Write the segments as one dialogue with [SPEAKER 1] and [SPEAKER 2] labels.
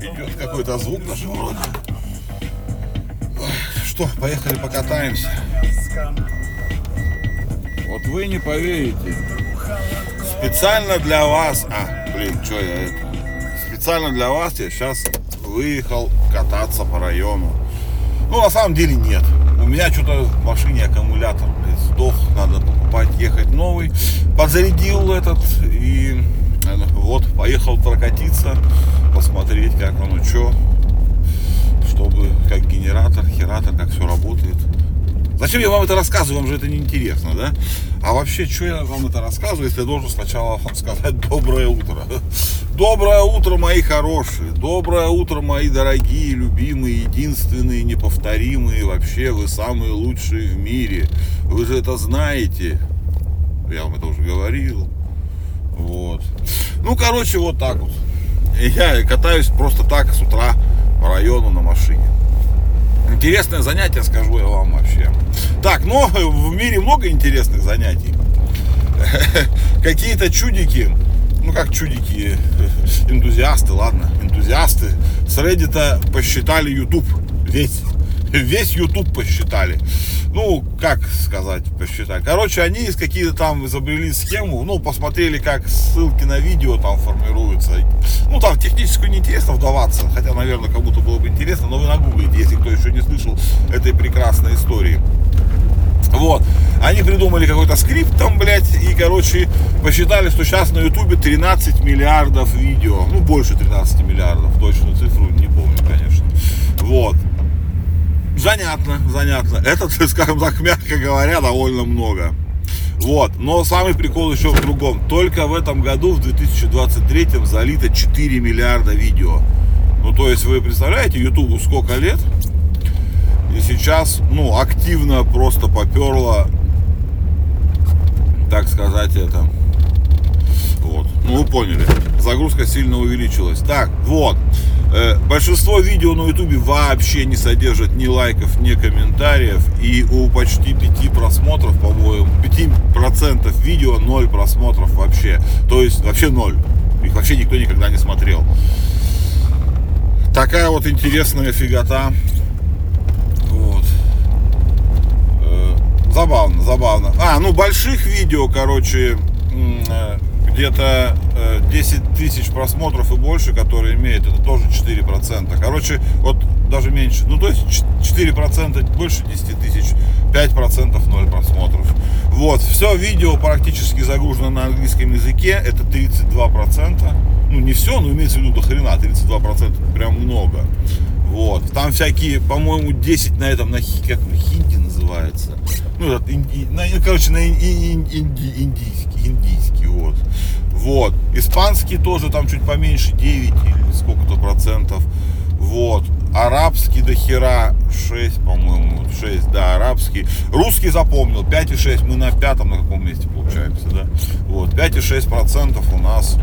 [SPEAKER 1] Идет какой-то звук даже вроде. Что, поехали покатаемся. Вот вы не поверите. Специально для вас. А, блин, что я это? Специально для вас я сейчас выехал кататься по району. Ну, на самом деле нет. У меня что-то в машине аккумулятор, блядь, сдох. Надо покупать, ехать новый. Подзарядил этот и вот, поехал прокатиться, посмотреть, как оно, что, чтобы как генератор, хератор, как все работает. Зачем я вам это рассказываю? Вам же это не интересно, да? А вообще, что я вам это рассказываю, если я должен сначала вам сказать доброе утро? Доброе утро, мои хорошие. Доброе утро, мои дорогие, любимые, единственные, неповторимые. Вообще, вы самые лучшие в мире. Вы же это знаете. Я вам это уже говорил. Вот. Ну, короче, вот так вот. Я катаюсь просто так с утра по району на машине. Интересное занятие, скажу я вам вообще. Так, но в мире много интересных занятий. Какие-то чудики, ну как чудики, энтузиасты, ладно, энтузиасты, с Reddit посчитали YouTube весь весь YouTube посчитали. Ну, как сказать, посчитали. Короче, они из какие-то там изобрели схему, ну, посмотрели, как ссылки на видео там формируются. Ну, там технически неинтересно вдаваться, хотя, наверное, кому-то было бы интересно, но вы нагуглите, если кто еще не слышал этой прекрасной истории. Вот. Они придумали какой-то скрипт там, блядь, и, короче, посчитали, что сейчас на ютубе 13 миллиардов видео. Ну, больше 13 миллиардов, точную цифру не помню, конечно. Вот. Занятно, занятно. Это, скажем так, мягко говоря, довольно много. Вот. Но самый прикол еще в другом. Только в этом году, в 2023, залито 4 миллиарда видео. Ну, то есть, вы представляете, Ютубу сколько лет? И сейчас, ну, активно просто поперло, так сказать, это. Вот. Ну, вы поняли. Загрузка сильно увеличилась. Так, вот. Э, большинство видео на ютубе вообще не содержат ни лайков, ни комментариев. И у почти 5 просмотров, по-моему, 5% видео 0 просмотров вообще. То есть вообще 0. Их вообще никто никогда не смотрел. Такая вот интересная фигота. Вот. Э, забавно, забавно. А, ну больших видео, короче, где-то 10 э, тысяч просмотров и больше, которые имеют, это тоже 4%. Короче, вот даже меньше. Ну, то есть 4% больше 10 тысяч, 5% 0 просмотров. Вот, все видео практически загружено на английском языке, это 32%. Ну, не все, но имеется в виду до хрена, 32% прям много. Вот, там всякие, по-моему, 10 на этом, на как хинди называется. Ну, инди, на, короче, на инди, инди, индийский, индийский, вот. Вот. Испанский тоже там чуть поменьше, 9 или сколько-то процентов. Вот. Арабский до хера 6, по-моему, 6, да, арабский. Русский запомнил, 5,6, мы на пятом на каком месте получаемся, да. Вот, 5,6 процентов у нас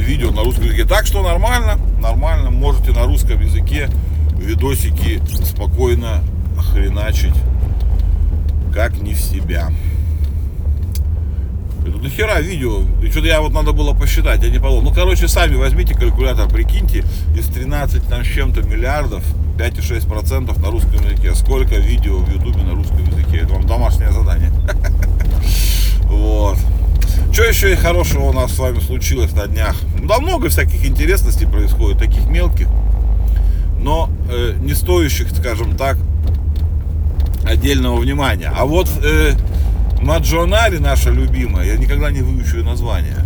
[SPEAKER 1] видео на русском языке. Так что нормально, нормально, можете на русском языке видосики спокойно хреначить, как не в себя. Это до хера видео. И что-то я вот надо было посчитать, я не подумал. Ну, короче, сами возьмите калькулятор, прикиньте, из 13 там с чем-то миллиардов, 5,6% на русском языке. Сколько видео в ютубе на русском языке? Это вам домашнее задание. Вот. Что еще и хорошего у нас с вами случилось на днях? Да много всяких интересностей происходит, таких мелких, но э, не стоящих, скажем так, отдельного внимания. А вот э, Маджонари наша любимая, я никогда не выучу ее название.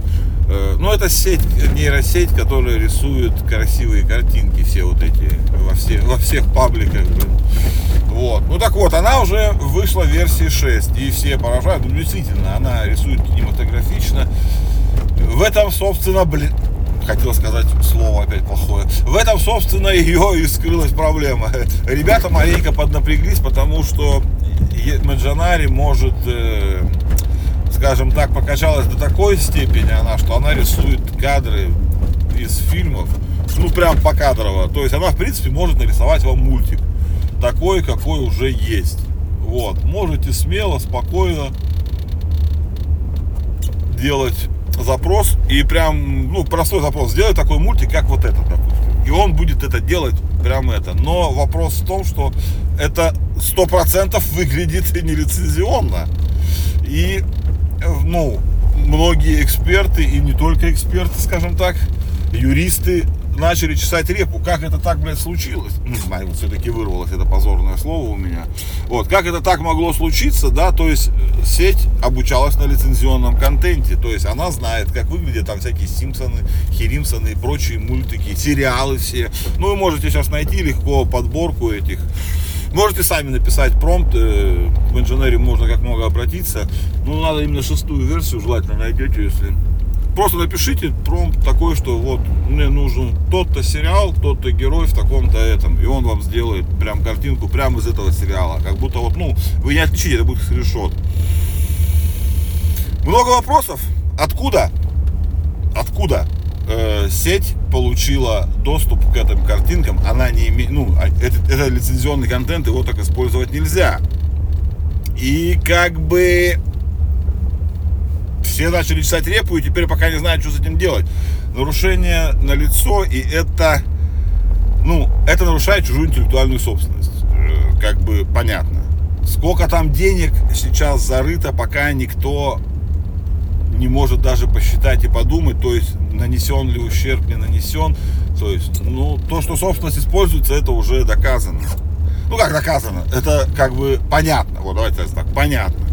[SPEAKER 1] Э, ну, это сеть, нейросеть, которая рисует красивые картинки, все вот эти, во, все, во всех пабликах. Вот. Ну так вот, она уже вышла в версии 6, и все поражают. Ну, действительно, она рисует кинематографично. В этом, собственно, блин, хотел сказать слово опять плохое. В этом, собственно, ее и скрылась проблема. Ребята маленько поднапряглись, потому что Маджанари может, э, скажем так, покачалась до такой степени она, что она рисует кадры из фильмов, ну прям покадрово. То есть она, в принципе, может нарисовать вам мультик. Такой, какой уже есть. Вот. Можете смело, спокойно делать запрос и прям, ну, простой запрос, сделай такой мультик, как вот этот, допустим. И он будет это делать, прям это. Но вопрос в том, что это сто процентов выглядит нелицензионно. И, ну, многие эксперты, и не только эксперты, скажем так, юристы начали чесать репу. Как это так, блядь, случилось? Не знаю, вот все-таки вырвалось это позорное слово у меня. Вот, как это так могло случиться, да, то есть э, сеть обучалась на лицензионном контенте, то есть она знает, как выглядят там всякие Симпсоны, Херимсоны и прочие мультики, сериалы все. Ну, вы можете сейчас найти легко подборку этих Можете сами написать промпт, э, в инженере можно как много обратиться. Ну, надо именно шестую версию, желательно найдете, если Просто напишите промпт такой, что вот мне нужен тот-то сериал, тот-то герой в таком-то этом. И он вам сделает прям картинку прямо из этого сериала. Как будто вот, ну, вы не отличите, это будет скриншот. Много вопросов. Откуда? Откуда э, сеть получила доступ к этим картинкам? Она не имеет, ну, а, это, это лицензионный контент, его так использовать нельзя. И как бы все начали чесать репу и теперь пока не знают, что с этим делать. Нарушение на лицо и это, ну, это нарушает чужую интеллектуальную собственность. Э, как бы понятно. Сколько там денег сейчас зарыто, пока никто не может даже посчитать и подумать, то есть нанесен ли ущерб, не нанесен. То есть, ну, то, что собственность используется, это уже доказано. Ну, как доказано? Это как бы понятно. Вот, давайте так, понятно.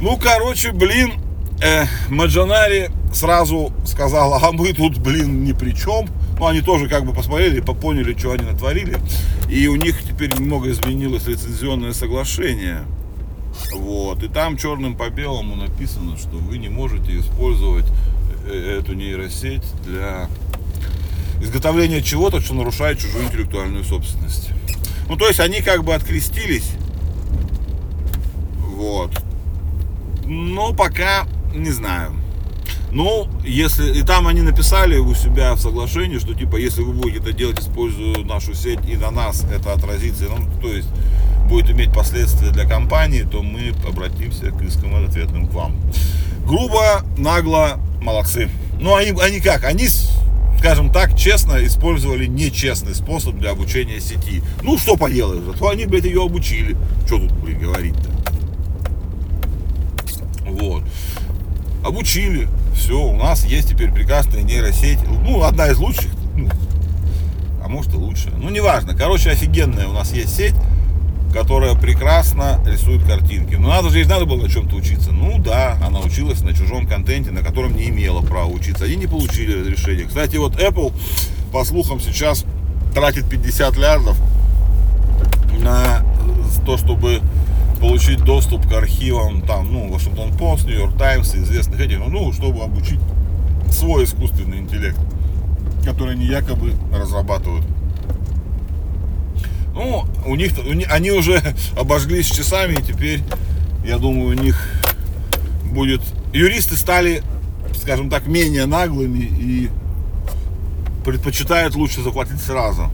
[SPEAKER 1] Ну, короче, блин, э, Маджанари сразу сказал, а мы тут, блин, ни при чем. Ну, они тоже как бы посмотрели, поняли, что они натворили. И у них теперь немного изменилось лицензионное соглашение. Вот. И там черным по белому написано, что вы не можете использовать э, эту нейросеть для изготовления чего-то, что нарушает чужую интеллектуальную собственность. Ну, то есть они как бы открестились. Вот. Но пока не знаю. Ну, если и там они написали у себя в соглашении, что типа, если вы будете это делать, используя нашу сеть, и на нас это отразится, ну, то есть будет иметь последствия для компании, то мы обратимся к искам ответным к вам. Грубо, нагло, молодцы. Ну, они, они как? Они, скажем так, честно использовали нечестный способ для обучения сети. Ну, что поделаешь, зато они, блядь, ее обучили. Что тут, блин, говорить-то? Вот обучили, все, у нас есть теперь прекрасная нейросеть, ну, одна из лучших, ну, а может и лучшая, ну, неважно, короче, офигенная у нас есть сеть, которая прекрасно рисует картинки. Но надо же, ей надо было на чем-то учиться. Ну да, она училась на чужом контенте, на котором не имела права учиться. Они не получили разрешения. Кстати, вот Apple, по слухам, сейчас тратит 50 лярдов на то, чтобы получить доступ к архивам там, ну, Вашингтон Пост, Нью-Йорк Таймс, известных этих, ну, чтобы обучить свой искусственный интеллект, который они якобы разрабатывают. Ну, у них, они уже обожглись часами, и теперь, я думаю, у них будет... Юристы стали, скажем так, менее наглыми и предпочитают лучше заплатить сразу,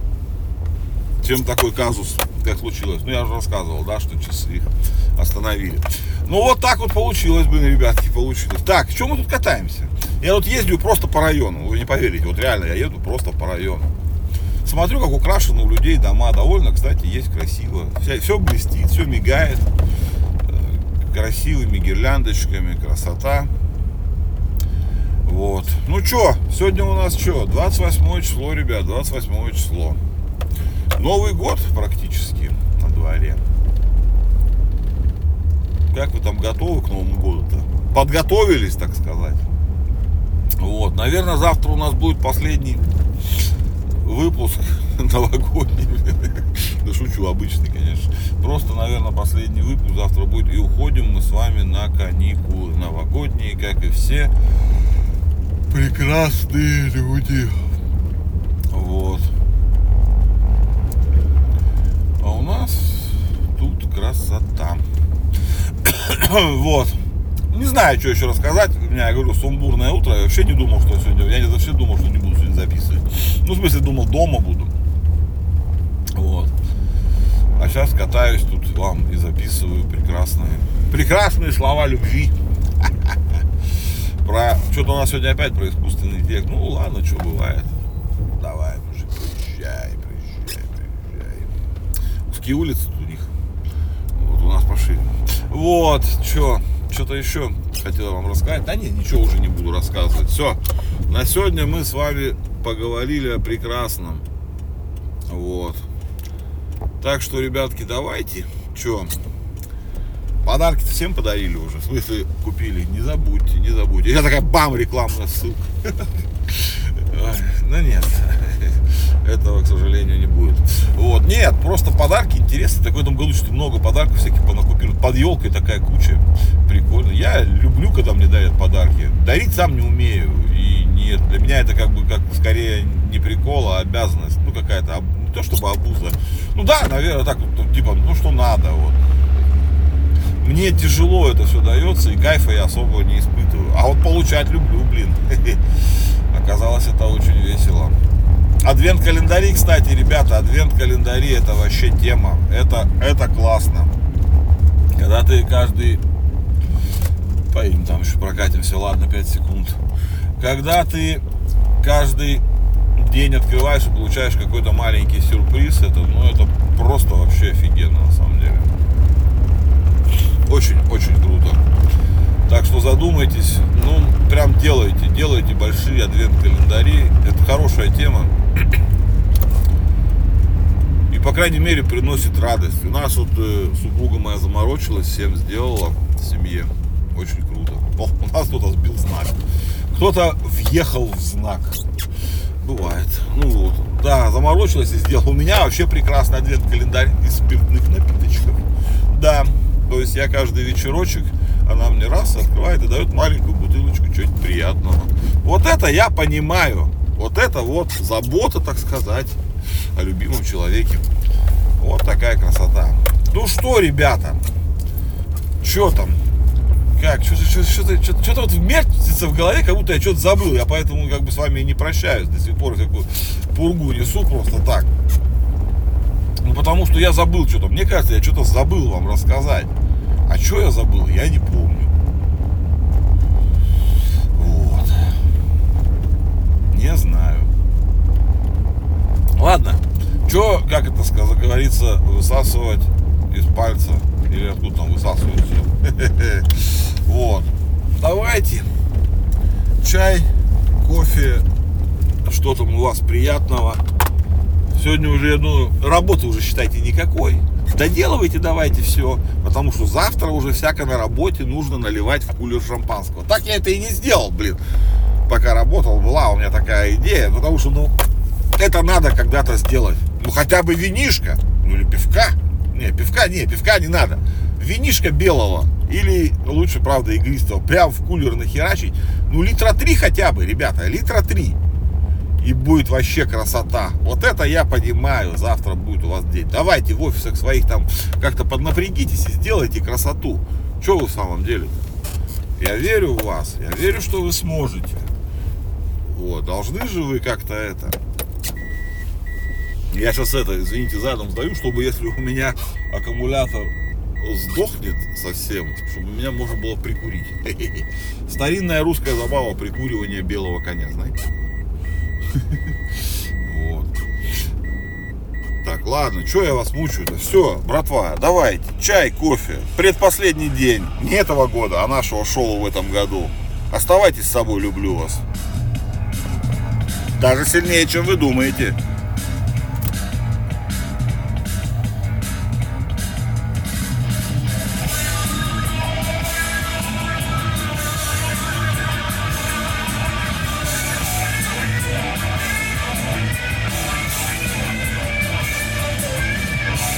[SPEAKER 1] чем такой казус как случилось. Ну, я уже рассказывал, да, что часы их остановили. Ну, вот так вот получилось, блин, ребятки, получилось. Так, что мы тут катаемся? Я тут ездил просто по району, вы не поверите, вот реально, я еду просто по району. Смотрю, как украшены у людей дома, довольно, кстати, есть красиво. Все, все блестит, все мигает, э, красивыми гирляндочками, красота. Вот. Ну что, сегодня у нас что? 28 число, ребят, 28 число. Новый год практически на дворе. Как вы там готовы к Новому году-то? Подготовились, так сказать. Вот, наверное, завтра у нас будет последний выпуск новогодний. Да шучу, обычный, конечно. Просто, наверное, последний выпуск завтра будет. И уходим мы с вами на каникулы новогодние, как и все прекрасные люди. Вот. красота. вот. Не знаю, что еще рассказать. У меня, я говорю, сумбурное утро. Я вообще не думал, что сегодня... Я вообще думал, что не буду сегодня записывать. Ну, в смысле, думал, дома буду. Вот. А сейчас катаюсь тут вам и записываю прекрасные, прекрасные слова любви. Про... Что-то у нас сегодня опять про искусственный интеллект. Ну ладно, что бывает. Давай, мужик, приезжай, приезжай, приезжай. Узкие улицы у них. Вот у нас пошире. Вот, что, что-то еще хотел вам рассказать. Да нет, ничего уже не буду рассказывать. Все, на сегодня мы с вами поговорили о прекрасном. Вот. Так что, ребятки, давайте. Че? Подарки всем подарили уже. В смысле, купили. Не забудьте, не забудьте. Я такая бам, рекламная ссылка. Ну нет, этого, к сожалению, не будет. Вот, нет, просто подарки интересно. Так в этом году что много подарков всяких понакупили. Под елкой такая куча. Прикольно. Я люблю, когда мне дарят подарки. Дарить сам не умею. И нет, для меня это как бы как скорее не прикол, а обязанность. Ну, какая-то, не то чтобы обуза. Ну да, наверное, так вот, типа, ну что надо, вот. Мне тяжело это все дается, и кайфа я особо не испытываю. А вот получать люблю, блин. Оказалось, это очень весело. Адвент-календари, кстати, ребята, адвент-календари это вообще тема. Это, это классно. Когда ты каждый... Поедем там еще прокатимся, ладно, 5 секунд. Когда ты каждый день открываешь и получаешь какой-то маленький сюрприз, это, ну, это просто вообще офигенно на самом деле. Очень-очень круто. Так что задумайтесь, ну, прям делайте, делайте большие адвент-календари. Это хорошая тема. И, по крайней мере, приносит радость. У нас вот э, супруга моя заморочилась, всем сделала семье. Очень круто. О, у нас кто-то сбил знак. Кто-то въехал в знак. Бывает. Ну вот. Да, заморочилась и сделала. У меня вообще прекрасный адвент-календарь из спиртных напиточков. Да, то есть я каждый вечерочек она мне раз открывает и дает маленькую бутылочку чего-нибудь приятного. Вот это я понимаю. Вот это вот забота, так сказать, о любимом человеке. Вот такая красота. Ну что, ребята, что там? Как? Что-то что что что что вот вмертится в голове, как будто я что-то забыл. Я поэтому как бы с вами не прощаюсь до сих пор. Такую пургу несу просто так. Ну потому что я забыл что-то. Мне кажется, я что-то забыл вам рассказать. А что я забыл, я не помню. Не знаю. Ладно. Что, как это сказать, говорится, высасывать из пальца? Или откуда там высасывают все? Вот. Давайте. Чай, кофе, что там у вас приятного. Сегодня уже, ну, работы уже, считайте, никакой доделывайте давайте все, потому что завтра уже всяко на работе нужно наливать в кулер шампанского. Так я это и не сделал, блин. Пока работал, была меня такая идея, потому что, ну, это надо когда-то сделать. Ну, хотя бы винишка, ну, или пивка. Не, пивка, не, пивка не надо. Винишка белого, или лучше, правда, игристого, прям в кулер нахерачить. Ну, литра три хотя бы, ребята, литра три и будет вообще красота. Вот это я понимаю, завтра будет у вас день. Давайте в офисах своих там как-то поднапрягитесь и сделайте красоту. Что вы в самом деле? Я верю в вас, я верю, что вы сможете. Вот, должны же вы как-то это... Я сейчас это, извините, задом сдаю, чтобы если у меня аккумулятор сдохнет совсем, чтобы меня можно было прикурить. Старинная русская забава прикуривания белого коня, знаете? Вот. Так, ладно, что я вас мучаю-то? Все, братва, давайте, чай, кофе. Предпоследний день, не этого года, а нашего шоу в этом году. Оставайтесь с собой, люблю вас. Даже сильнее, чем вы думаете.